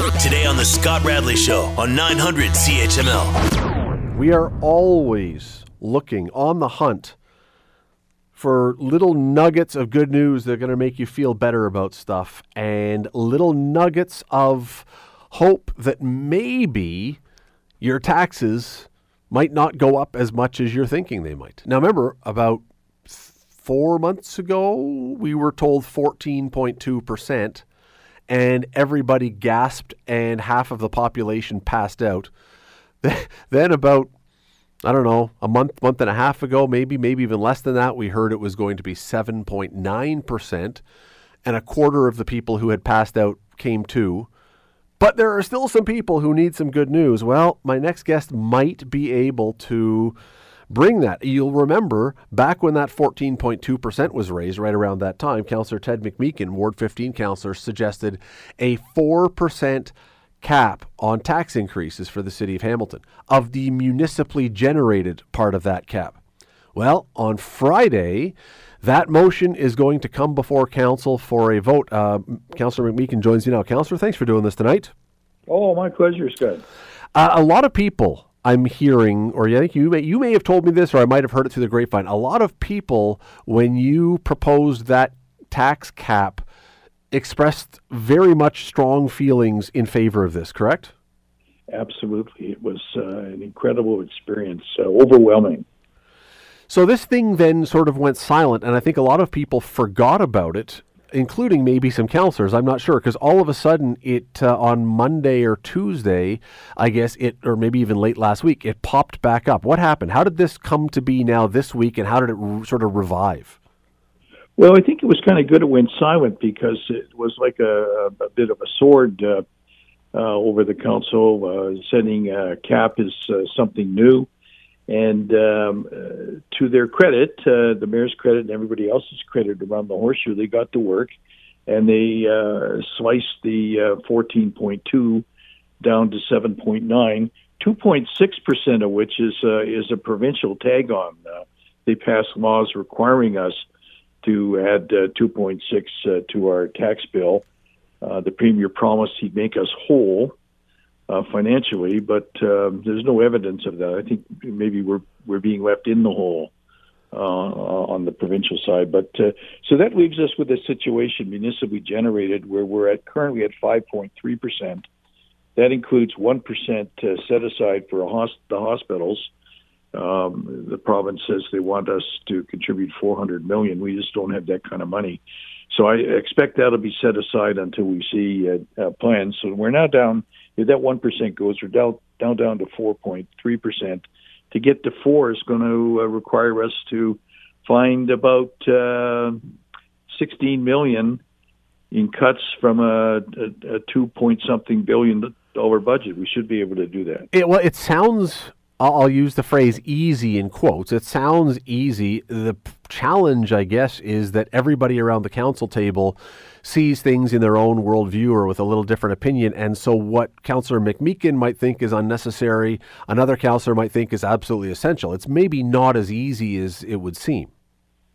Today on The Scott Radley Show on 900 CHML. We are always looking on the hunt for little nuggets of good news that are going to make you feel better about stuff and little nuggets of hope that maybe your taxes might not go up as much as you're thinking they might. Now, remember, about four months ago, we were told 14.2%, and everybody gasped, and half of the population passed out. then, about I don't know, a month, month and a half ago, maybe, maybe even less than that, we heard it was going to be 7.9%, and a quarter of the people who had passed out came to. But there are still some people who need some good news. Well, my next guest might be able to bring that. You'll remember back when that 14.2% was raised, right around that time, Councillor Ted McMeekin, Ward 15 councillor, suggested a 4% cap on tax increases for the city of Hamilton of the municipally generated part of that cap. Well, on Friday, that motion is going to come before council for a vote. Uh, Councillor McMeekin joins me now. Councillor, thanks for doing this tonight. Oh, my pleasure, Scott. Uh, a lot of people I'm hearing, or I think you may, you may have told me this, or I might have heard it through the grapevine. A lot of people, when you proposed that tax cap, expressed very much strong feelings in favor of this. Correct? Absolutely, it was uh, an incredible experience, uh, overwhelming. So this thing then sort of went silent, and I think a lot of people forgot about it, including maybe some counselors. I'm not sure because all of a sudden it uh, on Monday or Tuesday, I guess it, or maybe even late last week, it popped back up. What happened? How did this come to be now this week, and how did it re- sort of revive? Well, I think it was kind of good it went silent because it was like a, a bit of a sword uh, uh, over the council. Uh, setting a cap is uh, something new. And um, uh, to their credit, uh, the mayor's credit and everybody else's credit around the horseshoe, they got to work and they uh, sliced the uh, 14.2 down to 7.9, 2.6% of which is uh, is a provincial tag on. Uh, they passed laws requiring us to add uh, 2.6 uh, to our tax bill. Uh, the premier promised he'd make us whole uh, financially, but um, there's no evidence of that. I think maybe we're we're being left in the hole uh, on the provincial side. But uh, so that leaves us with a situation municipally generated where we're at currently at 5.3 percent. That includes one percent uh, set aside for the hospitals. Um, the province says they want us to contribute 400 million. We just don't have that kind of money. So I expect that'll be set aside until we see uh, uh, plans. So we're now down if that one percent goes, we're down down down to four point three percent. To get to four is going to uh, require us to find about uh, sixteen million in cuts from a, a, a two point something billion dollar budget. We should be able to do that. It, well, it sounds. I'll use the phrase easy in quotes. It sounds easy. The challenge, I guess, is that everybody around the council table sees things in their own worldview or with a little different opinion. And so, what Councillor McMeekin might think is unnecessary, another councillor might think is absolutely essential. It's maybe not as easy as it would seem.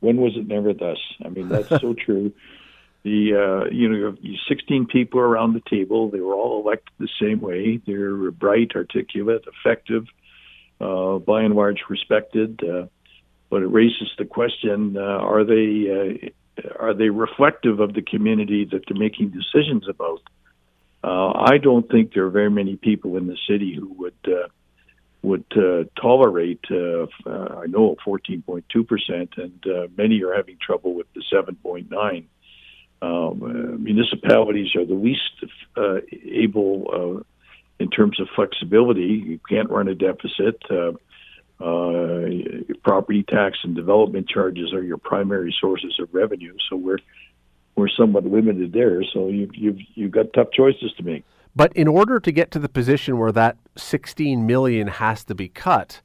When was it never thus? I mean, that's so true. The uh, you know, 16 people around the table. They were all elected the same way. They're bright, articulate, effective, uh, by and large respected. Uh, but it raises the question: uh, Are they uh, are they reflective of the community that they're making decisions about? Uh, I don't think there are very many people in the city who would uh, would uh, tolerate. Uh, I know 14.2 percent, and many are having trouble with the 7.9. Um, municipalities are the least able, in terms of flexibility. You can't run a deficit. Uh, property tax and development charges are your primary sources of revenue, so we're we're somewhat limited there. So you've you've you've got tough choices to make. But in order to get to the position where that 16 million has to be cut,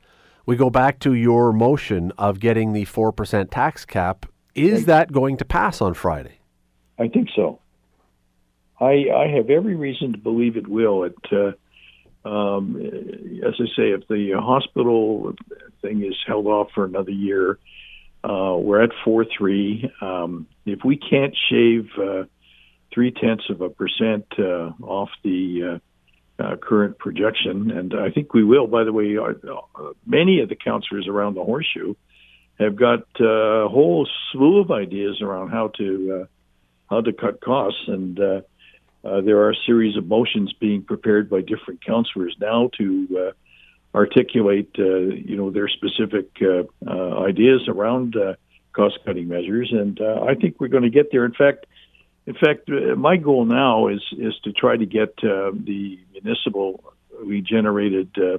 we go back to your motion of getting the 4% tax cap. Is Right. that going to pass on Friday? I think so. I I have every reason to believe it will. It, uh, um, as I say, if the hospital thing is held off for another year, uh, we're at four three. Um, if we can't shave uh, three tenths of a percent uh, off the uh, uh, current projection, and I think we will. By the way, uh, many of the counselors around the horseshoe have got a whole slew of ideas around how to how to cut costs, and there are a series of motions being prepared by different councillors now to articulate, you know, their specific ideas around cost cutting measures, and uh, I think we're going to get there. In fact, in fact, uh, my goal now is is to try to get uh, the municipal regenerated uh,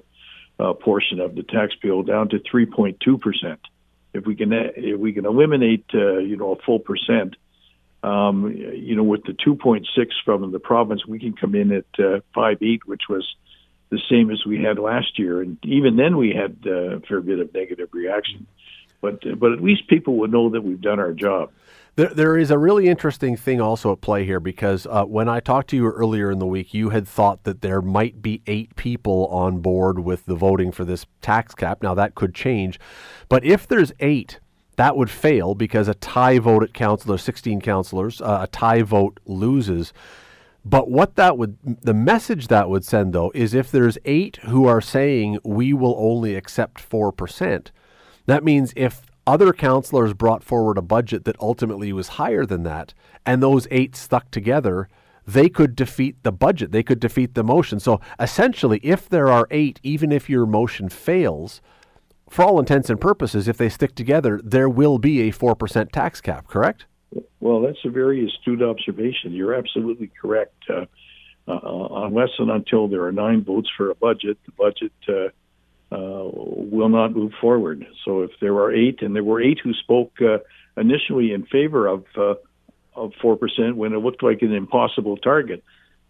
uh, portion of the tax bill down to 3.2 percent. If we can if we can eliminate uh, you know a full percent, um, you know with the 2.6 from the province, we can come in at uh, 5.8, which was the same as we had last year, and even then we had uh, a fair bit of negative reaction. But but at least people would know that we've done our job. There, there is a really interesting thing also at play here because uh, when I talked to you earlier in the week, you had thought that there might be eight people on board with the voting for this tax cap. Now, that could change. But if there's eight, that would fail because a tie vote at council, 16 councillors, uh, a tie vote loses. But what that would, the message that would send though, is if there's eight who are saying we will only accept 4%, that means if other councillors brought forward a budget that ultimately was higher than that, and those eight stuck together, they could defeat the budget. They could defeat the motion. So essentially, if there are eight, even if your motion fails, for all intents and purposes, if they stick together, there will be a 4% tax cap, correct? Well, that's a very astute observation. You're absolutely correct. Uh, uh, unless and until there are nine votes for a budget, the budget uh, uh, will not move forward. So if there are eight, and there were eight who spoke uh, initially in favor of uh, of four percent when it looked like an impossible target,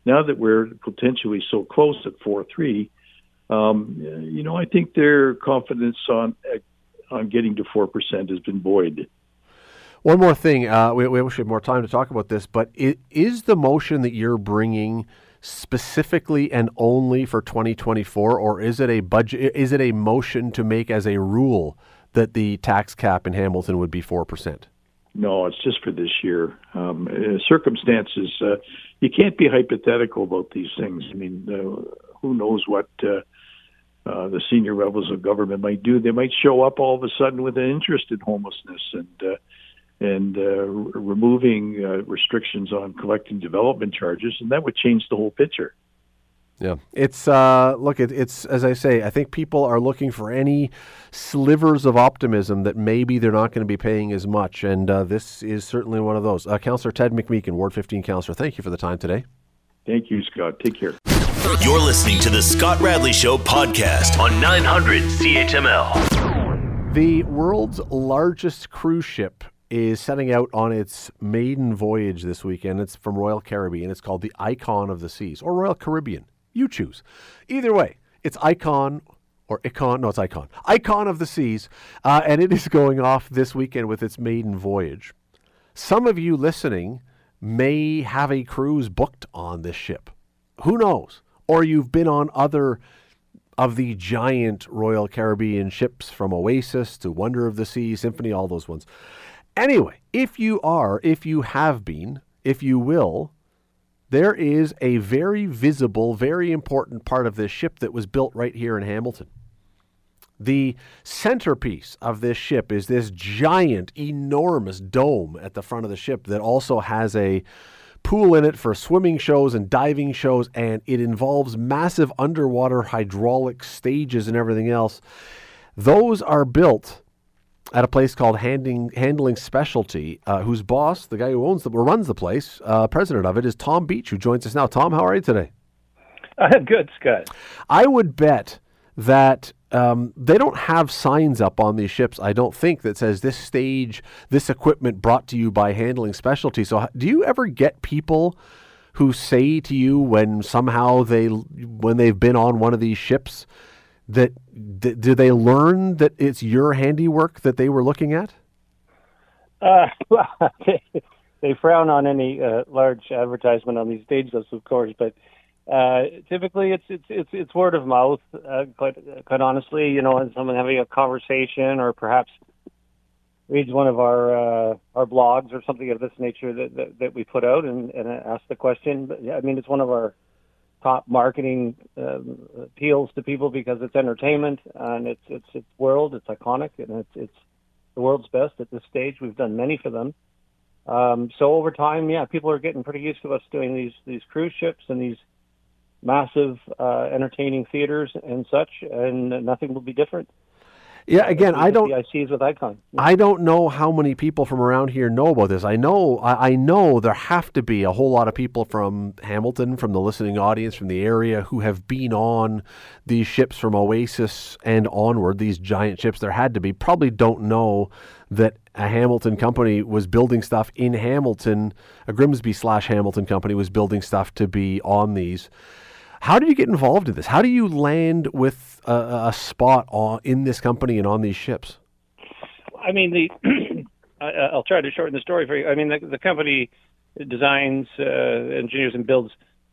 now that we're potentially so close at four three, um, you know, I think their confidence on on getting to four percent has been buoyed. One more thing, uh, we, we wish we had more time to talk about this, but it, is the motion that you're bringing specifically and only for 2024, or is it a budget? Is it a motion to make as a rule that the tax cap in Hamilton would be four percent? No, it's just for this year. Um, uh, circumstances, uh, you can't be hypothetical about these things. I mean, uh, who knows what uh, uh, the senior levels of government might do? They might show up all of a sudden with an interest in homelessness and uh, and uh, removing uh, restrictions on collecting development charges, and that would change the whole picture. Yeah, it's uh, look, it, it's as I say. I think people are looking for any slivers of optimism that maybe they're not going to be paying as much, and uh, this is certainly one of those. Uh, Councillor Ted McMeekin, Ward 15 Councillor, thank you for the time today. Thank you, Scott. Take care. You're listening to the Scott Radley Show podcast on 900 CHML. The world's largest cruise ship is setting out on its maiden voyage this weekend. It's from Royal Caribbean. It's called the Icon of the Seas or Royal Caribbean. You choose. Either way, it's Icon or Icon. No, it's Icon. Icon of the Seas. Uh, and it is going off this weekend with its maiden voyage. Some of you listening may have a cruise booked on this ship. Who knows? Or you've been on other of the giant Royal Caribbean ships from Oasis to Wonder of the Sea, Symphony, all those ones. Anyway, if you are, if you have been, if you will, there is a very visible, very important part of this ship that was built right here in Hamilton. The centerpiece of this ship is this giant, enormous dome at the front of the ship that also has a pool in it for swimming shows and diving shows, and it involves massive underwater hydraulic stages and everything else. Those are built at a place called Handling, Handling Specialty, uh, whose boss, the guy who owns the or runs the place, uh, president of it, is Tom Beach, who joins us now. Tom, how are you today? I'm good, Scott. I would bet that um, they don't have signs up on these ships. I don't think that says this stage, this equipment brought to you by Handling Specialty. So, do you ever get people? who say to you when somehow they when they've been on one of these ships that th- do they learn that it's your handiwork that they were looking at? Uh, well, they, they frown on any uh, large advertisement on these stages, of course, but uh, typically it's it's it's it's word of mouth. Uh, quite quite honestly, you know, someone having a conversation, or perhaps reads one of our uh, our blogs or something of this nature that, that, that we put out and, and asks the question. But yeah, I mean, it's one of our top marketing um, appeals to people because it's entertainment and it's it's it's world, it's iconic, and it's it's the world's best at this stage. We've done many for them. Um, so over time, yeah, people are getting pretty used to us doing these these cruise ships and these massive uh, entertaining theaters and such, and nothing will be different. Yeah, again, I don't. ICs with Icon. I don't know how many people from around here know about this. I know, I, I, know there have to be a whole lot of people from Hamilton, from the listening audience, from the area, who have been on these ships from Oasis and onward. These giant ships, there had to be. Probably don't know that a Hamilton company was building stuff in Hamilton. A Grimsby slash Hamilton company was building stuff to be on these. How did you get involved in this? How do you land with a, a spot on, in this company and on these ships? I mean, the I'll try to shorten the story for you. I mean, the, the company designs, uh, engineers, and builds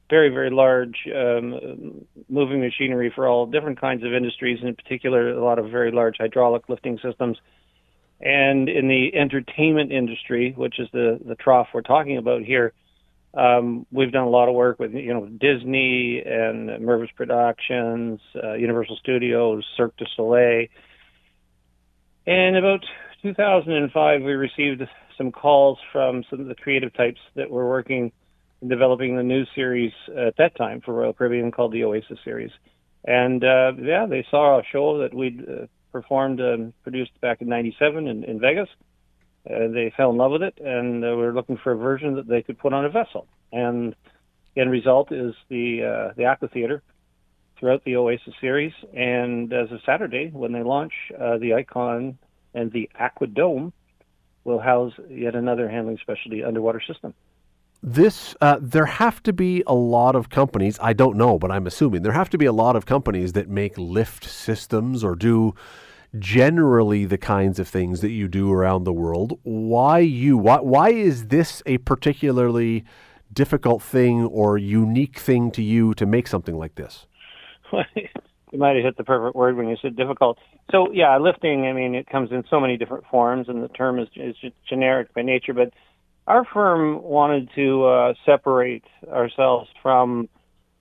very, very large um, moving machinery for all different kinds of industries, in particular, a lot of very large hydraulic lifting systems. And in the entertainment industry, which is the, the trough we're talking about here, um, we've done a lot of work with you know Disney and Mirvish Productions, uh, Universal Studios, Cirque du Soleil. And about 2005, we received some calls from some of the creative types that were working in developing the new series at that time for Royal Caribbean called the Oasis series. And uh, yeah, they saw a show that we'd uh, performed and produced back in '97 in, in Vegas uh, they fell in love with it, and uh, we were looking for a version that they could put on a vessel. And the end result is the uh, the Aqua Theater throughout the Oasis series. And as of Saturday, when they launch, uh, the Icon and the Aqua Dome will house yet another handling specialty underwater system. This uh, there have to be a lot of companies. I don't know, but I'm assuming there have to be a lot of companies that make lift systems or do generally the kinds of things that you do around the world. Why you? Why, why is this a particularly difficult thing or unique thing to you to make something like this? you might have hit the perfect word when you said difficult. So yeah, lifting. I mean, it comes in so many different forms, and the term is, is generic by nature. But our firm wanted to uh, separate ourselves from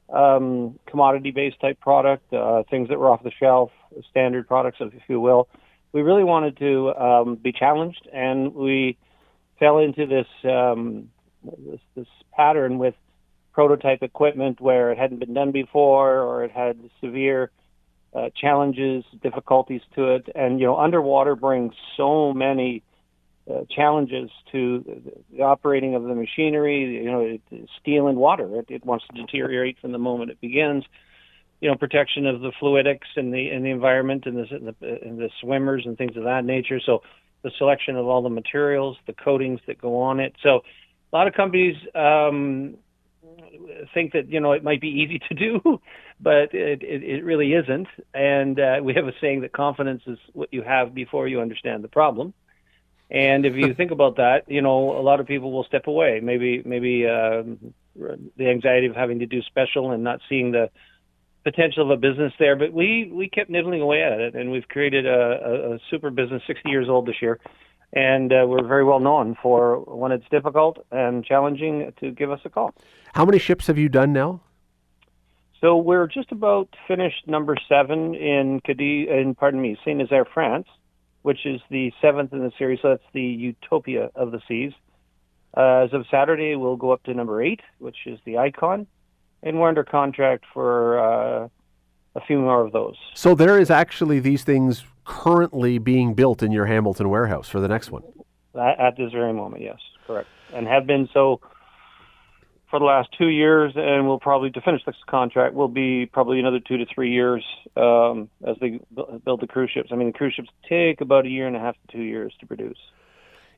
um, commodity-based type product, uh, things that were off the shelf, standard products, if you will. We really wanted to um, be challenged, and we fell into this, um, this this pattern with prototype equipment where it hadn't been done before, or it had severe uh, challenges, difficulties to it, and you know, underwater brings so many uh, challenges to the, operating of the machinery. You know, steel and water. It, it wants to deteriorate from the moment it begins. You know, protection of the fluidics and the and the environment and the, the and the swimmers and things of that nature. So the selection of all the materials, the coatings that go on it. So a lot of companies um, think that you know it might be easy to do, but it, it, it really isn't. And uh, we have a saying that confidence is what you have before you understand the problem. And if you think about that, you know, a lot of people will step away. Maybe, maybe um, the anxiety of having to do special and not seeing the potential of a business there. But we we kept nibbling away at it, and we've created a, a, a super business. Sixty years old this year, and uh, we're very well known for when it's difficult and challenging to give us a call. How many ships have you done now? So we're just about finished number seven in Cadiz, in pardon me, Saint Nazaire, France which is the seventh in the series. So that's the Utopia of the Seas. Uh, as of Saturday, we'll go up to number eight, which is the Icon, and we're under contract for uh, a few more of those. So there is actually these things currently being built in your Hamilton warehouse for the next one. At, at this very moment, yes, correct, and have been so for the last two years, and we'll probably to finish this contract will be probably another two to three years um, as they build the cruise ships. I mean, the cruise ships take about a year and a half to two years to produce.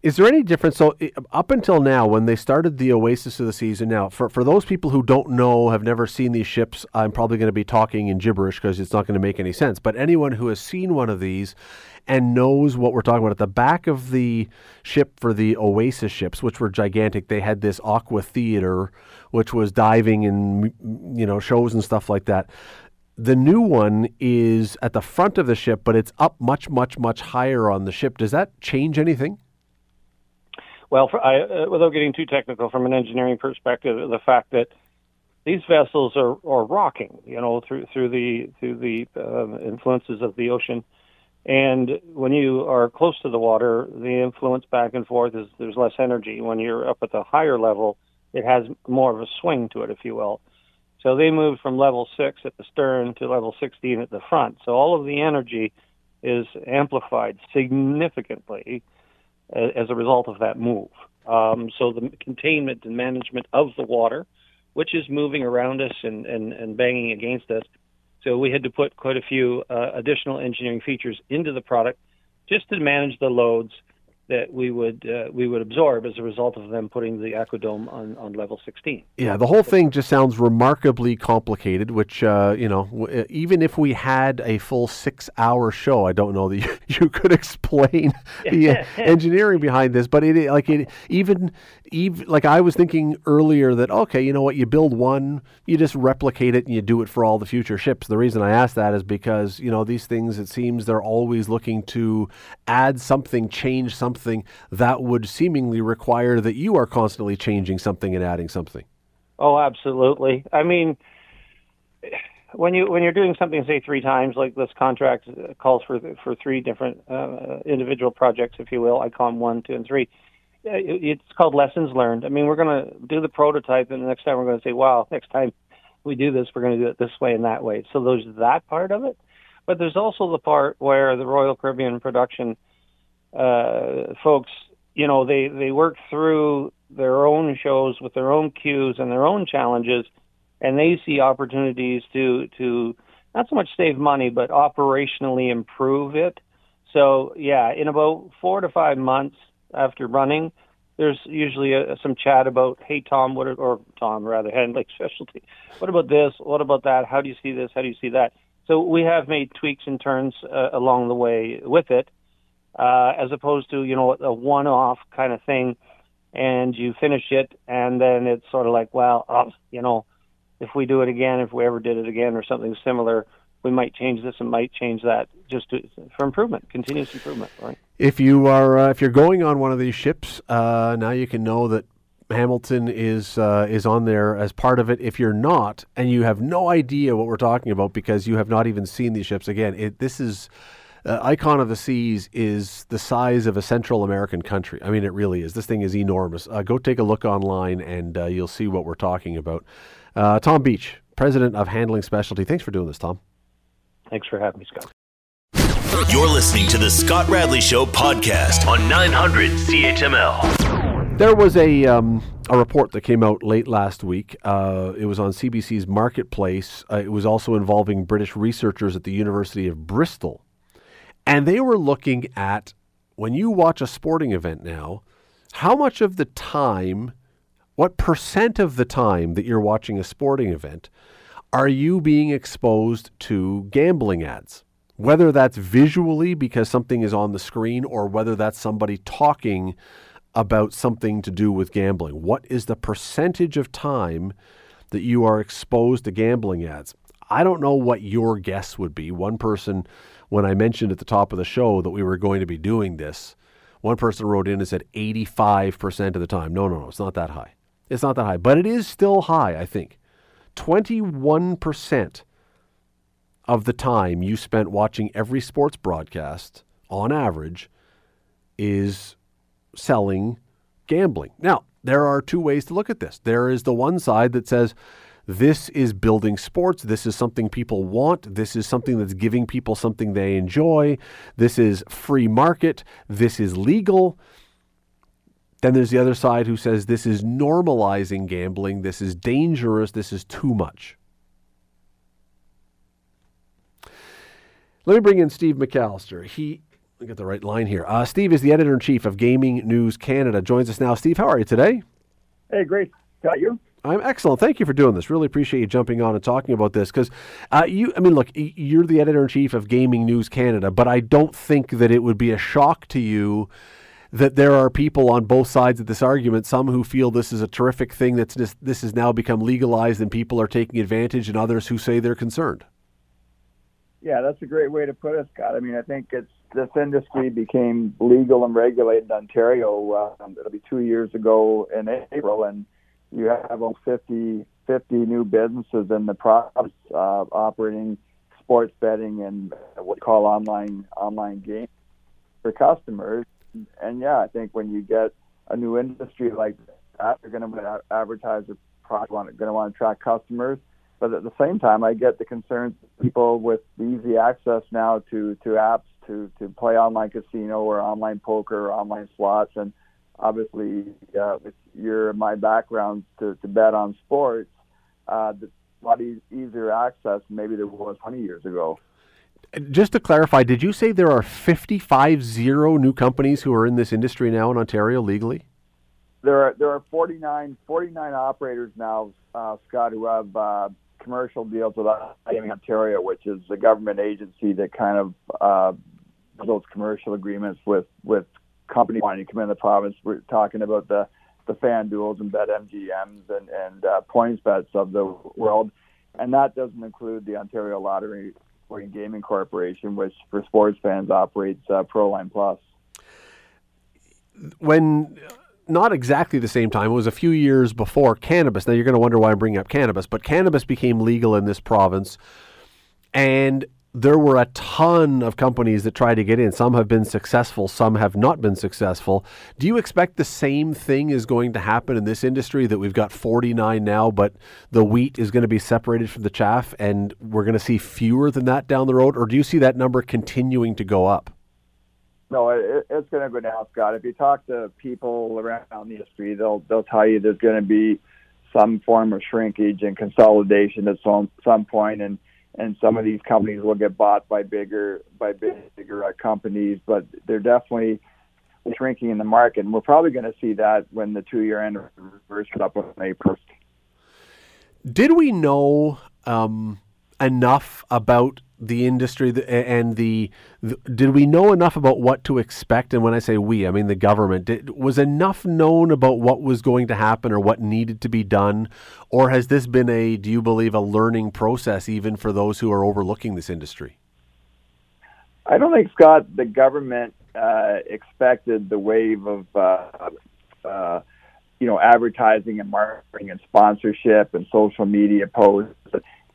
Is there any difference? So, up until now, when they started the Oasis of the Seas, and now for, for those people who don't know, have never seen these ships, I'm probably going to be talking in gibberish because it's not going to make any sense. But anyone who has seen one of these and knows what we're talking about, at the back of the ship for the Oasis ships, which were gigantic, they had this aqua theater, which was diving and you know shows and stuff like that the new one is at the front of the ship, but it's up much, much, much higher on the ship. Does that change anything? Well, for, I, uh, without getting too technical, from an engineering perspective, the fact that these vessels are, are rocking, you know, through through the through the uh, influences of the ocean, and when you are close to the water, the influence back and forth is there's less energy. When you're up at the higher level, it has more of a swing to it, if you will. So they moved from level six at the stern to level 16 at the front. So all of the energy is amplified significantly as a result of that move. Um, so the containment and management of the water, which is moving around us and, and, and banging against us. So we had to put quite a few uh, additional engineering features into the product just to manage the loads that we would uh, we would absorb as a result of them putting the aquadome on, on level 16. Yeah, the whole thing just sounds remarkably complicated. Which uh, you know, w- uh, even if we had a full six-hour show, I don't know that you, you could explain the uh, engineering behind this. But it like it even even like I was thinking earlier that okay, you know what, you build one, you just replicate it, and you do it for all the future ships. The reason I ask that is because you know these things. It seems they're always looking to add something, change something something that would seemingly require that you are constantly changing something and adding something. Oh, absolutely. I mean, when you when you're doing something say three times, like this contract calls for for three different uh, individual projects, if you will, i Icon one, two, and three. It's called lessons learned. I mean, we're going to do the prototype, and the next time we're going to say, "Wow, next time we do this, we're going to do it this way and that way." So there's that part of it, but there's also the part where the Royal Caribbean production uh, folks, you know, they they work through their own shows with their own cues and their own challenges, and they see opportunities to to not so much save money, but operationally improve it. So yeah, in about four to five months after running, there's usually a, some chat about, hey Tom, what are, or Tom rather, Handling Specialty, what about this? What about that? How do you see this? How do you see that? So we have made tweaks and turns uh, along the way with it, uh, as opposed to you know a one-off kind of thing, and you finish it, and then it's sort of like, well, oh, you know, if we do it again, if we ever did it again, or something similar, we might change this and might change that just to, for improvement, continuous improvement, right? If you are uh, if you're going on one of these ships, uh, now you can know that Hamilton is uh, is on there as part of it. If you're not, and you have no idea what we're talking about because you have not even seen these ships, again, it, this is uh, Icon of the Seas is the size of a Central American country. I mean, it really is. This thing is enormous. Uh, go take a look online and uh, you'll see what we're talking about. Uh, Tom Beach, president of Handling Specialty. Thanks for doing this, Tom. Thanks for having me, Scott. You're listening to the Scott Radley Show podcast on 900 CHML. There was a um, a report that came out late last week. Uh, it was on CBC's Marketplace. Uh, it was also involving British researchers at the University of Bristol. And they were looking at when you watch a sporting event now, how much of the time, what percent of the time that you're watching a sporting event are you being exposed to gambling ads? Whether that's visually because something is on the screen or whether that's somebody talking about something to do with gambling. What is the percentage of time that you are exposed to gambling ads? I don't know what your guess would be. One person when I mentioned at the top of the show that we were going to be doing this, one person wrote in and said 85% of the time. No, no, no, it's not that high. It's not that high, but it is still high, I think. 21% of the time you spent watching every sports broadcast on average is selling gambling. Now, there are two ways to look at this. There is the one side that says, this is building sports. This is something people want. This is something that's giving people something they enjoy. This is free market. This is legal. Then there's the other side who says this is normalizing gambling. This is dangerous. This is too much. Let me bring in Steve McAllister. He I get the right line here. Uh, Steve is the editor in chief of Gaming News Canada. Joins us now. Steve, how are you today? Hey, great. Got you? I'm excellent. Thank you for doing this. Really appreciate you jumping on and talking about this because uh, you. I mean, look, you're the editor in chief of Gaming News Canada, but I don't think that it would be a shock to you that there are people on both sides of this argument. Some who feel this is a terrific thing that's this has now become legalized and people are taking advantage, and others who say they're concerned. Yeah, that's a great way to put it, Scott. I mean, I think it's this industry became legal and regulated in Ontario. Um, it'll be two years ago in April, and you have about 50, 50 new businesses in the province uh, operating sports betting and what we call online online games for customers. And yeah, I think when you get a new industry like that, you're going to advertise your product, going to want to attract customers but at the same time, I get the concerns people with easy access now to to apps to to play online casino or online poker or online slots, and obviously uh, with your my background to, to bet on sports, uh, a lot easier access maybe there was 20 years ago. Just to clarify, did you say there are 55 zero new companies who are in this industry now in Ontario legally? There are there are 49, 49 operators now, uh, Scott, who have uh, commercial deals with iGaming Ontario, which is a government agency that kind of uh, those commercial agreements with with companies wanting to come in the province. We're talking about the the FanDuels and BetMGMs and and uh, PointsBets of the world, and that doesn't include the Ontario Lottery and Gaming Corporation, which for sports fans operates uh, Proline Plus. When not exactly the same time. It was a few years before cannabis. Now you're going to wonder why I'm bringing up cannabis, but cannabis became legal in this province, and there were a ton of companies that tried to get in. Some have been successful, some have not been successful. Do you expect the same thing is going to happen in this industry that we've got 49 now, but the wheat is going to be separated from the chaff and we're going to see fewer than that down the road? Or do you see that number continuing to go up? No, it, it's going to go down, Scott. If you talk to people around the industry, they'll they'll tell you there's going to be some form of shrinkage and consolidation at some some point, and and some of these companies will get bought by bigger by bigger uh, companies, but they're definitely shrinking in the market, and we're probably going to see that when the two-year anniversary up on April. Did we know um, enough about the industry and the, the, did we know enough about what to expect? And when i say we i mean the government. Did, was enough known about what was going to happen or what needed to be done? Or has this been a do you believe a learning process even for those who are overlooking this industry? I don't think scott the government uh, expected the wave of uh, uh, you know advertising and marketing and sponsorship and social media posts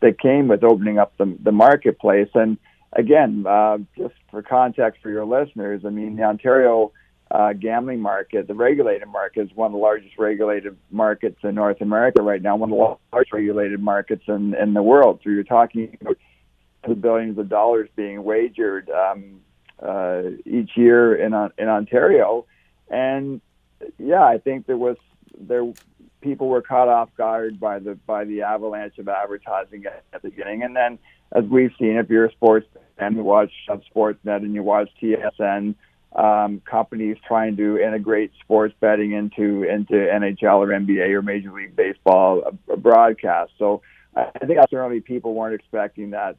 that came with opening up the, the marketplace. And again, uh, just for context for your listeners, I mean, the Ontario uh, gambling market, the regulated market, is one of the largest regulated markets in North America right now, one of the largest regulated markets in, in the world. So you're talking about the billions of dollars being wagered um, uh, each year in in Ontario, and yeah, I think there was there people were caught off guard by the by the avalanche of advertising at, the beginning. And then, as we've seen, if you're a sports fan, you watch Sportsnet and you watch TSN, um, companies trying to integrate sports betting into into NHL or NBA or Major League Baseball broadcast. So I think certainly people weren't expecting that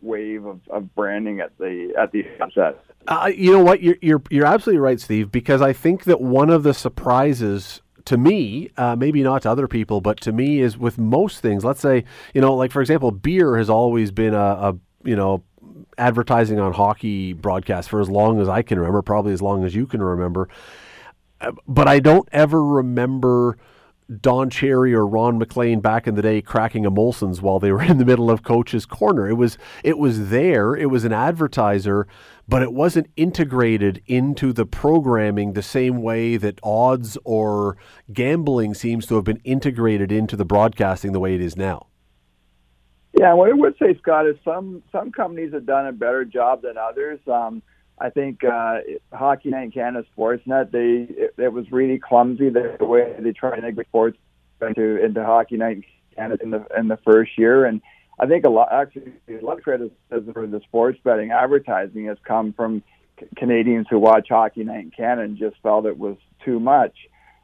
wave of, of branding at the at the onset. Uh, you know what? You're, you're you're absolutely right, Steve. Because I think that one of the surprises to me, uh, maybe not to other people, but to me is with most things. Let's say, you know, like for example, beer has always been a, a you know advertising on hockey broadcasts for as long as I can remember, probably as long as you can remember. Uh, but I don't ever remember Don Cherry or Ron MacLean back in the day cracking a Molson's while they were in the middle of coach's corner. It was it was there. It was an advertiser, but it wasn't integrated into the programming the same way that odds or gambling seems to have been integrated into the broadcasting the way it is now. Yeah, what I would say, Scott, is some some companies have done a better job than others. Um, I think uh, Hockey Night in Canada Sportsnet they it, it was really clumsy the, way they tried to integrate sports into into Hockey Night in Canada in the in the first year, and I think a lot actually a lot of criticism for the sports betting. Advertising has come from c- Canadians who watch Hockey Night in Canada and just felt it was too much.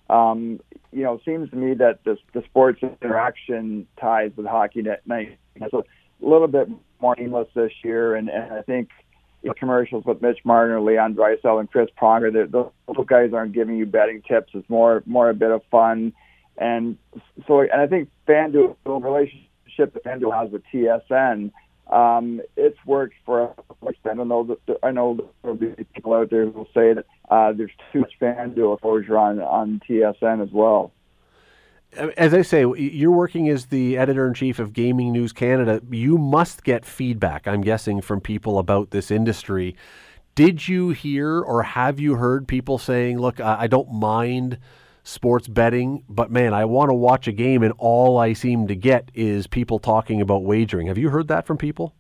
Um, you know, it seems to me that the, the sports interaction ties with Hockey Night is a little bit more seamless this year, and, and I think you know, commercials with Mitch Marner, Leon Draisaitl, and Chris Pronger. Those guys aren't giving you betting tips. It's more more a bit of fun, and so and I think FanDuel the relationship that FanDuel has with TSN um, it's worked for us. I know that I know there'll be people out there who will say that uh, there's too much FanDuel exposure on on TSN as well. As I say, you're working as the editor in chief of Gaming News Canada. You must get feedback, I'm guessing, from people about this industry. Did you hear or have you heard people saying, "Look, I don't mind"? sports betting, but man, I want to watch a game and all I seem to get is people talking about wagering. Have you heard that from people?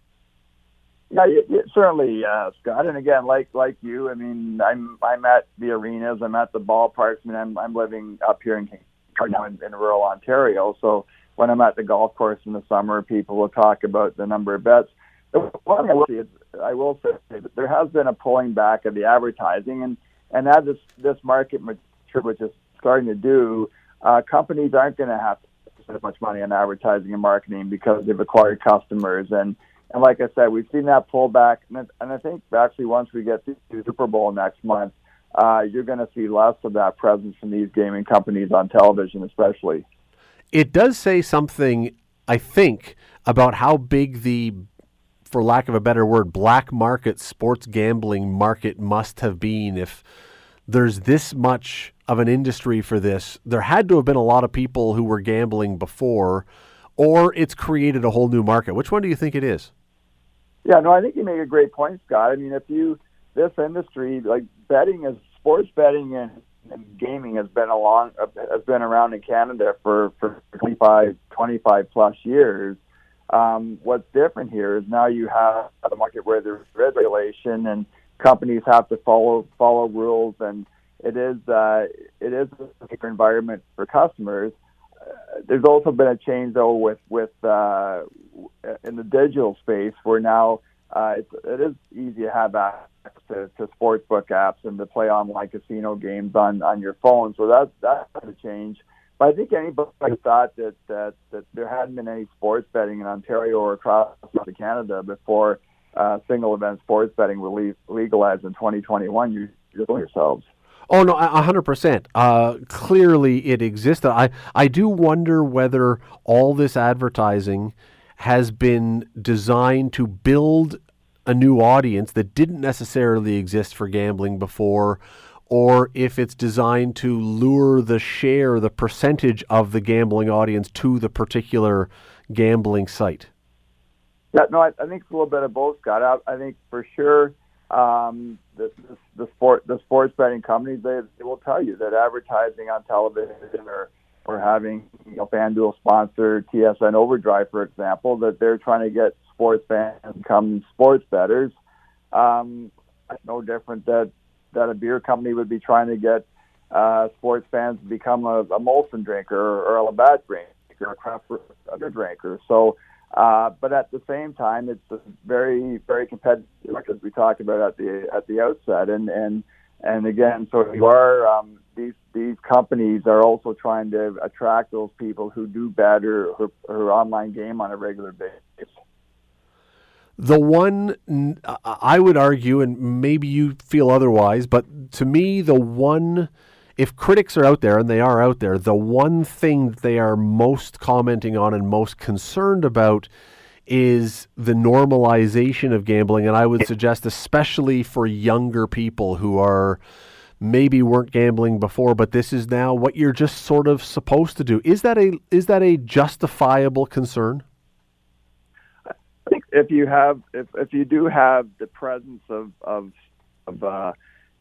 Yeah, certainly, uh, Scott. And again, like like you, I mean, I'm I'm at the arenas, I'm at the ballparks. I mean, I'm I'm living up here in now in, in rural Ontario, so when I'm at the golf course in the summer, people will talk about the number of bets. One thing I will say is, I will say that there has been a pulling back of the advertising, and and as this this market mature, which is starting to do, uh, companies aren't going to have to spend much money on advertising and marketing because they've acquired customers. And, and like I said, we've seen that pullback. And, and I think actually once we get to Super Bowl next month, uh, you're going to see less of that presence from these gaming companies on television, especially. It does say something, I think, about how big the, for lack of a better word, black market sports gambling market must have been if there's this much of an industry for this, there had to have been a lot of people who were gambling before, or it's created a whole new market. Which one do you think it is? Yeah, no, I think you make a great point, Scott. I mean, if you this industry like betting is sports betting and, and gaming has been along has been around in Canada for for 25, 25 plus years. Um, what's different here is now you have a market where there's regulation and companies have to follow follow rules, and it is uh, it is a different environment for customers. Uh, there's also been a change though with with uh, in the digital space where now uh, it's, it is easy to have access to, to sportsbook apps and to play online casino games on on your phone. So that's that's a change. But I think anybody thought that, that that there hadn't been any sports betting in Ontario or across Canada before uh, single event sports betting le- legalized in 2021, you, you're fooling yourselves. Oh no, hundred uh, percent. Clearly, it existed. I I do wonder whether all this advertising has been designed to build a new audience that didn't necessarily exist for gambling before, or if it's designed to lure the share, the percentage of the gambling audience to the particular gambling site. Yeah, no, I, I think it's a little bit of both, Scott. I, I think for sure um, the, the, the sport the sports betting companies they, they will tell you that advertising on television or or having you know FanDuel sponsor TSN Overdrive, for example, that they're trying to get sports fans become sports betters. Um, no different that that a beer company would be trying to get uh, sports fans to become a, a Molson drinker or, or a Labatt drinker or a craft beer drinker. So uh, but at the same time, it's a very, very competitive, as we talked about at the at the outset. And and and again, so you are um, these these companies are also trying to attract those people who do better or, or online game on a regular basis. The one I would argue, and maybe you feel otherwise, but to me, the one if critics are out there, and they are out there, the one thing that they are most commenting on and most concerned about is the normalization of gambling. And I would suggest, especially for younger people who are maybe weren't gambling before, but this is now what you're just sort of supposed to do. Is that a is that a justifiable concern? If you have if if you do have the presence of of of uh,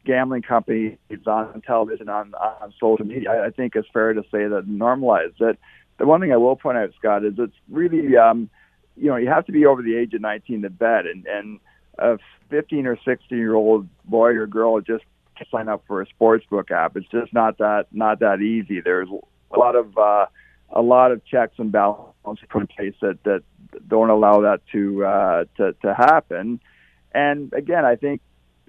gambling companies on television, on, on social media, I, I think it's fair to say that normalized. That the one thing I will point out, Scott, is it's really, um, you know, you have to be over the age of 19 to bet, and and a 15 or 16 year old boy or girl just sign up for a sports book app. It's just not that not that easy. There's a lot of uh, a lot of checks and balances put in place that that don't allow that to uh, to to happen. And again, I think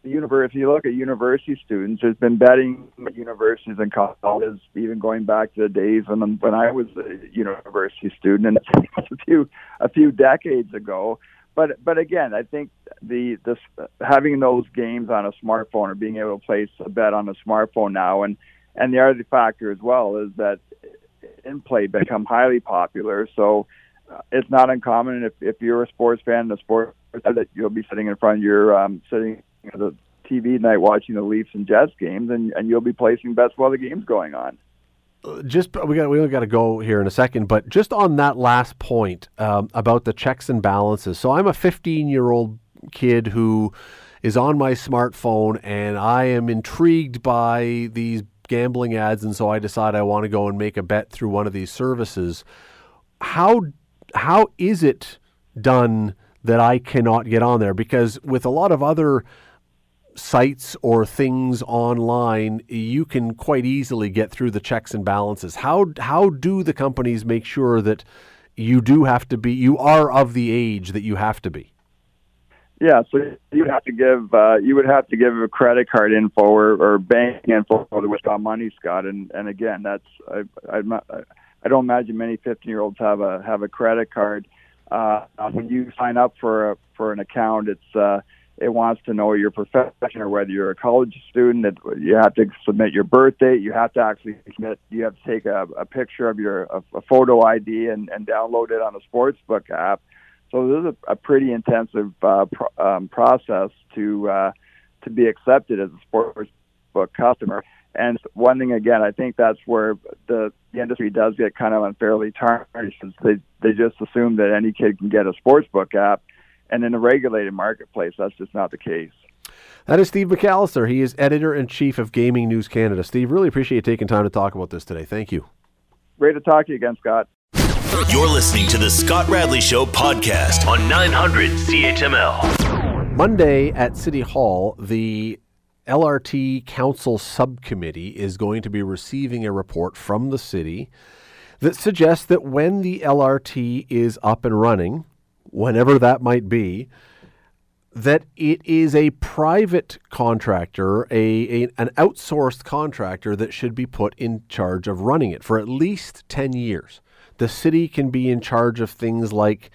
if you look at university students, there's been betting at universities and colleges, even going back to the days when when I was a university student, and a few a few decades ago. But but again, I think the this having those games on a smartphone or being able to place a bet on a smartphone now, and and the other factor as well is that in play become highly popular. So it's not uncommon if if you're a sports fan, the sport that you'll be sitting in front of your um, sitting at the TV night watching the Leafs and Jets games, and and you'll be placing bets while the game's going on just we got we only got to go here in a second, but just on that last point um, about the checks and balances. So I'm a 15 year old kid who is on my smartphone, and I am intrigued by these gambling ads, and so I decide I want to go and make a bet through one of these services. How how is it done that I cannot get on there? Because with a lot of other sites or things online, you can quite easily get through the checks and balances. How how do the companies make sure that you do have to be you are of the age that you have to be? Yeah, so you would have to give uh, you would have to give a credit card info or, or bank info to withdraw money, Scott. And and again, that's I I, I don't imagine many 15 year olds have a have a credit card. Uh, when you sign up for a, for an account, it's uh, it wants to know your profession or whether you're a college student. It, you have to submit your birth date. You have to actually submit. You have to take a, a picture of your a, a photo ID and, and download it on a sportsbook app. So this is a, a pretty intensive uh, pro, um, process to uh, to be accepted as a sportsbook customer. And one thing again, I think that's where the, the industry does get kind of unfairly tarnished. They they just assume that any kid can get a sportsbook app and in a regulated marketplace, that's just not the case. That is Steve McAllister. He is editor in chief of Gaming News Canada. Steve, really appreciate you taking time to talk about this today. Thank you. Great to talk to you again, Scott. You're listening to the Scott Radley Show podcast on 900 CHML. Monday at City Hall, the LRT Council Subcommittee is going to be receiving a report from the city that suggests that when the LRT is up and running, whenever that might be, that it is a private contractor, a, a, an outsourced contractor that should be put in charge of running it for at least 10 years. The city can be in charge of things like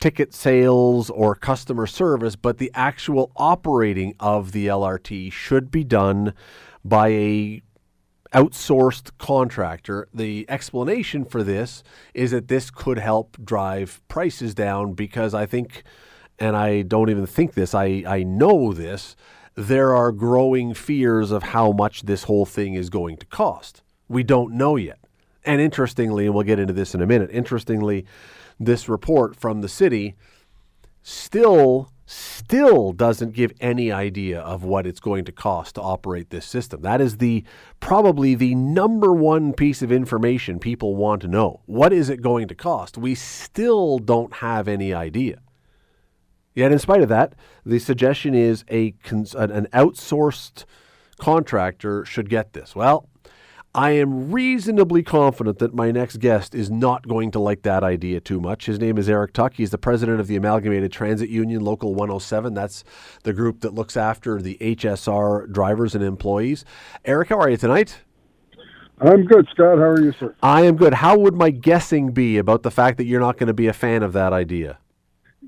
ticket sales or customer service, but the actual operating of the LRT should be done by a outsourced contractor. The explanation for this is that this could help drive prices down because I think, and I don't even think this, I, I know this, there are growing fears of how much this whole thing is going to cost. We don't know yet. And interestingly, and we'll get into this in a minute, interestingly, this report from the city still still doesn't give any idea of what it's going to cost to operate this system. That is the probably the number one piece of information people want to know. What is it going to cost? We still don't have any idea. Yet, in spite of that, the suggestion is a an outsourced contractor should get this. Well, I am reasonably confident that my next guest is not going to like that idea too much. His name is Eric Tuck. He's the president of the Amalgamated Transit Union, Local 107. That's the group that looks after the HSR drivers and employees. Eric, how are you tonight? I'm good, Scott. How are you, sir? I am good. How would my guessing be about the fact that you're not going to be a fan of that idea?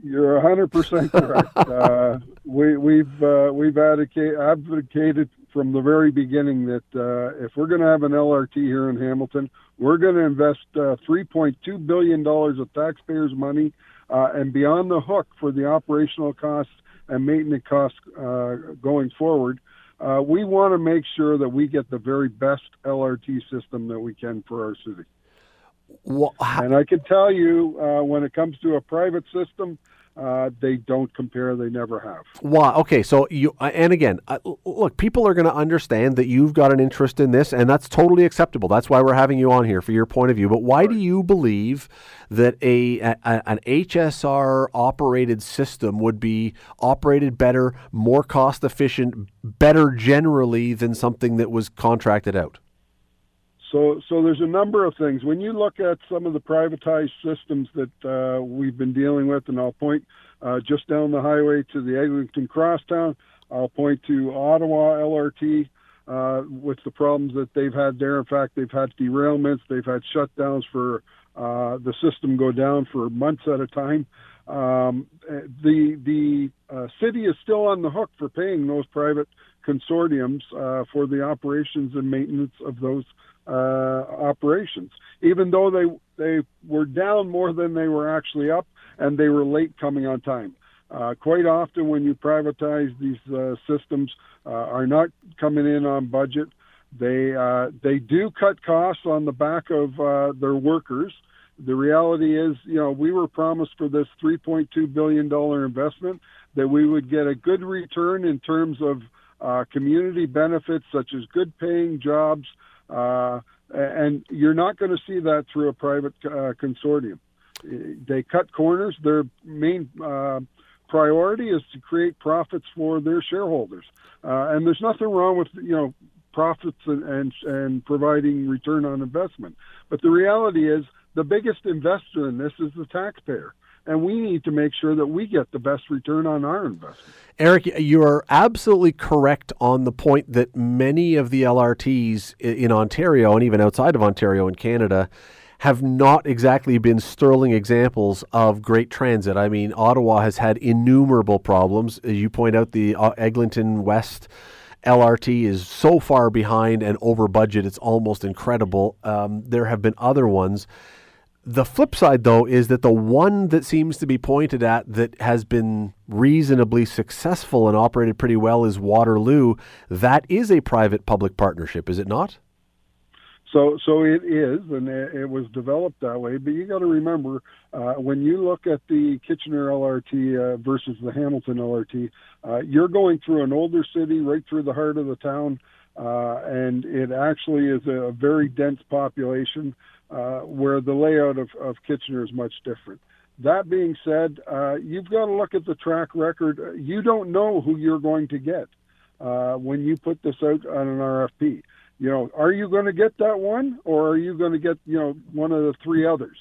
You're 100% correct. uh, we, we've uh, we've advocated from the very beginning that uh, if we're going to have an LRT here in Hamilton, we're going to invest uh, $3.2 billion of taxpayers' money uh, and be on the hook for the operational costs and maintenance costs uh, going forward. Uh, we want to make sure that we get the very best LRT system that we can for our city. Well, and I can tell you, uh, when it comes to a private system, uh, they don't compare. They never have. Why? Okay. So you uh, and again, uh, look, people are going to understand that you've got an interest in this, and that's totally acceptable. That's why we're having you on here for your point of view. But why right. do you believe that a, a, an HSR operated system would be operated better, more cost efficient, better generally than something that was contracted out? So, so there's a number of things. When you look at some of the privatized systems that uh, we've been dealing with, and I'll point uh, just down the highway to the Eglinton Crosstown, I'll point to Ottawa LRT uh, with the problems that they've had there. In fact, they've had derailments, they've had shutdowns for uh, the system go down for months at a time. Um, the the uh, city is still on the hook for paying those private consortiums uh, for the operations and maintenance of those operations, even though they they were down more than they were actually up, and they were late coming on time. Uh, quite often, when you privatize these uh, systems, uh, are not coming in on budget. They uh, they do cut costs on the back of uh, their workers. The reality is, you know, we were promised for this 3.2 billion dollar investment that we would get a good return in terms of uh, community benefits such as good paying jobs, uh, and you're not going to see that through a private uh, consortium. They cut corners. Their main uh, priority is to create profits for their shareholders, uh, and there's nothing wrong with you know profits and, and and providing return on investment. But the reality is, the biggest investor in this is the taxpayer and we need to make sure that we get the best return on our investment. Eric, you are absolutely correct on the point that many of the LRTs in Ontario and even outside of Ontario in Canada have not exactly been sterling examples of great transit. I mean, Ottawa has had innumerable problems. As you point out, the uh, Eglinton West LRT is so far behind and over budget, it's almost incredible. Um, there have been other ones the flip side, though, is that the one that seems to be pointed at that has been reasonably successful and operated pretty well is Waterloo. That is a private public partnership, is it not? So, so it is, and it, was developed that way. But you got to remember, uh, when you look at the Kitchener LRT uh, versus the Hamilton LRT, uh, you're going through an older city, right through the heart of the town, uh, and it actually is a very dense population uh, where the layout of, of Kitchener is much different. That being said, uh, you've got to look at the track record. You don't know who you're going to get uh, when you put this out on an RFP. You know, are you going to get that one, or are you going to get you know one of the three others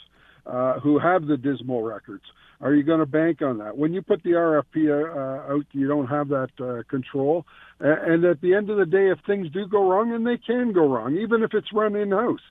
uh, who have the dismal records? Are you going to bank on that? When you put the RFP uh, out, you don't have that uh, control. And at the end of the day, if things do go wrong, and they can go wrong, even if it's run in house,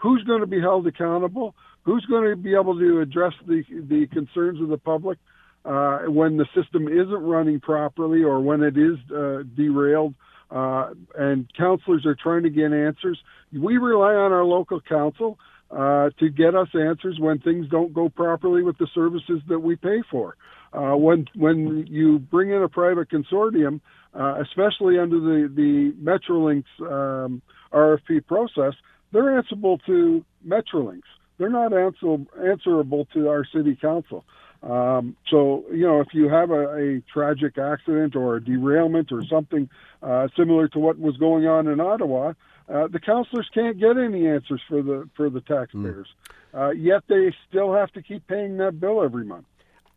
who's going to be held accountable? Who's going to be able to address the the concerns of the public uh, when the system isn't running properly or when it is uh, derailed? Uh, and councillors are trying to get answers. We rely on our local council uh, to get us answers when things don't go properly with the services that we pay for. Uh, when when you bring in a private consortium, uh, especially under the the Metrolinx um, RFP process, they're answerable to Metrolinx. They're not answer, answerable to our city council. Um, so, you know, if you have a, a, tragic accident or a derailment or something uh, similar to what was going on in Ottawa, uh, the councillors can't get any answers for the for the taxpayers. Mm. Uh, yet they still have to keep paying that bill every month.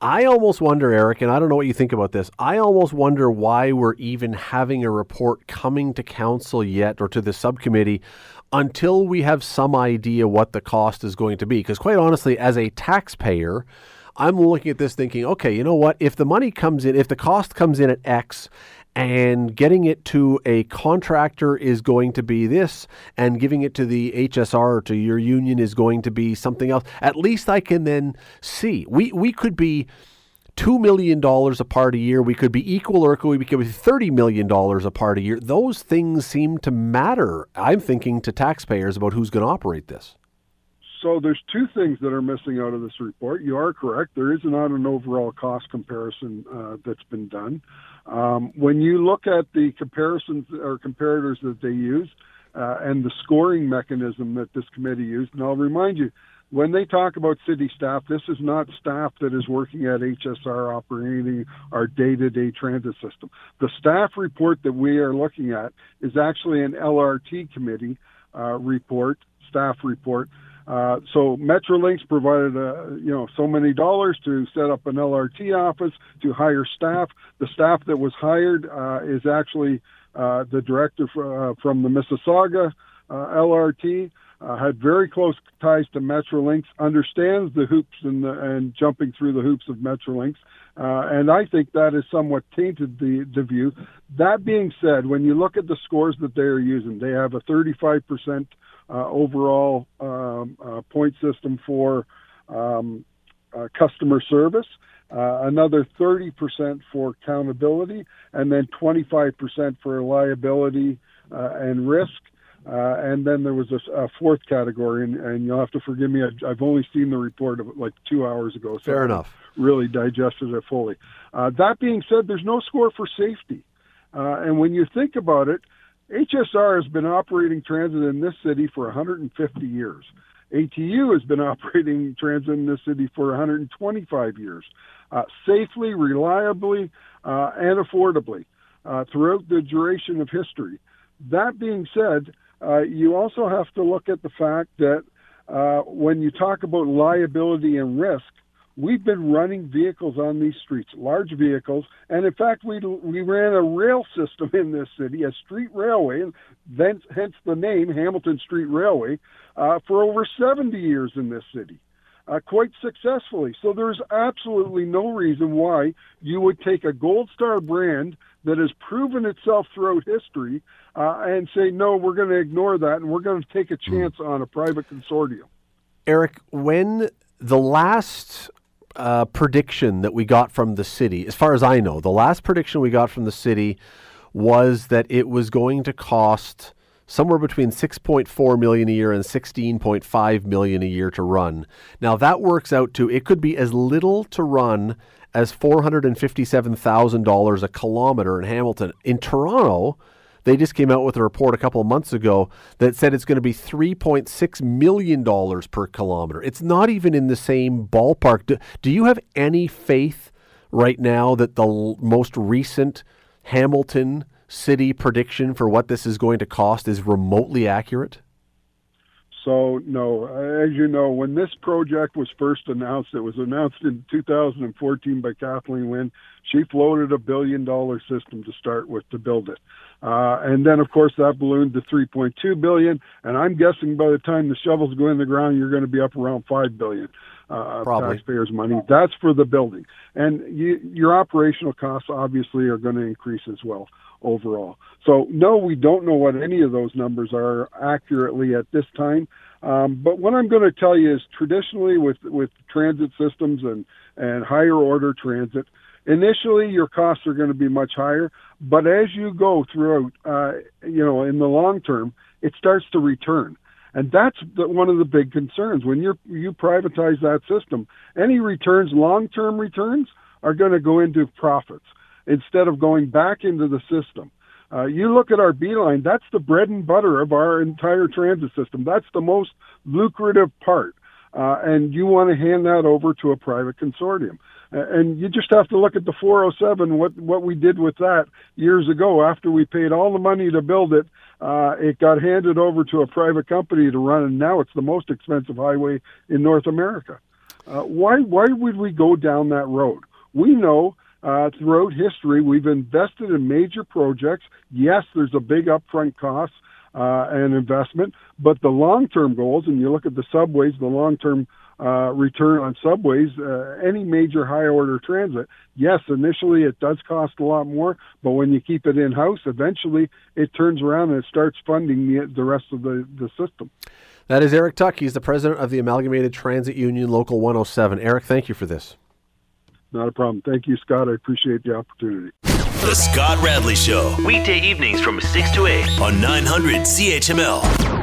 I almost wonder, Eric, and I don't know what you think about this. I almost wonder why we're even having a report coming to council yet or to the subcommittee until we have some idea what the cost is going to be. Because, quite honestly, as a taxpayer, I'm looking at this thinking, okay, you know what? If the money comes in, if the cost comes in at X and getting it to a contractor is going to be this, and giving it to the HSR to your union is going to be something else. At least I can then see. We we could be two million dollars a part a year. We could be equal, or we could be thirty million dollars a part a year. Those things seem to matter. I'm thinking to taxpayers about who's going to operate this. So there's two things that are missing out of this report. You are correct. There is not an overall cost comparison uh, that's been done. Um, when you look at the comparisons or comparators that they use uh, and the scoring mechanism that this committee used, and I'll remind you, when they talk about city staff, this is not staff that is working at HSR operating our day-to-day transit system. The staff report that we are looking at is actually an LRT committee uh, report, staff report. Uh, so Metrolinx provided, uh, you know, so many dollars to set up an LRT office to hire staff. The staff that was hired uh, is actually uh, the director from the Mississauga LRT uh, had very close ties to Metrolinx, understands the hoops and, and jumping through the hoops of Metrolinx, uh, and I think that has somewhat tainted the, the view. That being said, when you look at the scores that they are using, they have a 35% uh, overall um, uh, point system for um, uh, customer service. Uh, another 30% for accountability, and then 25% for liability and risk. Uh, and then there was a, a fourth category, and, and, you'll have to forgive me. I've, I've, only seen the report of like two hours ago, so fair enough. Really digested it fully. Uh, that being said, there's no score for safety, uh, and when you think about it, HSR has been operating transit in this city for 150 years. ATU has been operating transit in this city for 125 years, uh, safely, reliably, uh, and affordably uh, throughout the duration of history. That being said, uh, you also have to look at the fact that uh, when you talk about liability and risk, we've been running vehicles on these streets, large vehicles, and in fact, we we ran a rail system in this city, a street railway, and then, hence the name Hamilton Street Railway, uh, for over 70 years in this city. Uh, quite successfully. So there's absolutely no reason why you would take a Gold Star brand that has proven itself throughout history uh, and say, no, we're going to ignore that and we're going to take a hmm. chance on a private consortium. Eric, when the last uh, prediction that we got from the city, as far as I know, the last prediction we got from the city was that it was going to cost somewhere between 6.4 million a year and 16.5 million a year to run. Now that works out to it could be as little to run as $457,000 a kilometer in Hamilton. In Toronto, they just came out with a report a couple of months ago that said it's going to be $3.6 million per kilometer. It's not even in the same ballpark. Do, do you have any faith right now that the l- most recent Hamilton city prediction for what this is going to cost is remotely accurate? So, no, as you know, when this project was first announced, it was announced in 2014 by Kathleen Wynne. She floated a billion dollar system to start with to build it. Uh, and then, of course, that ballooned to 3.2 billion. And I'm guessing by the time the shovels go in the ground, you're going to be up around 5 billion uh, taxpayers' money. That's for the building. And you, your operational costs obviously are going to increase as well overall. So, no, we don't know what any of those numbers are accurately at this time. Um, but what I'm going to tell you is traditionally with, with transit systems and, and higher order transit, initially your costs are going to be much higher. But as you go throughout, uh, you know, in the long term, it starts to return. And that's the, one of the big concerns. When you you privatize that system, any returns, long-term returns, are going to go into profits instead of going back into the system. Uh, you look at our B-Line, that's the bread and butter of our entire transit system. That's the most lucrative part. Uh, and you want to hand that over to a private consortium. And you just have to look at the 407, what, what we did with that years ago. After we paid all the money to build it, uh, it got handed over to a private company to run, and now it's the most expensive highway in North America. Uh, why, why would we go down that road? We know uh, throughout history, we've invested in major projects. Yes, there's a big upfront cost uh, and investment, but the long-term goals, and you look at the subways, the long-term uh, return on subways, uh, any major high-order transit, yes, initially it does cost a lot more, but when you keep it in-house, eventually it turns around and it starts funding the, the rest of the, the system. That is Eric Tuck. He's the president of the Amalgamated Transit Union Local 107. Eric, thank you for this. Not a problem. Thank you, Scott. I appreciate the opportunity. The Scott Radley Show. Weekday evenings from 6 to 8 on 900 CHML.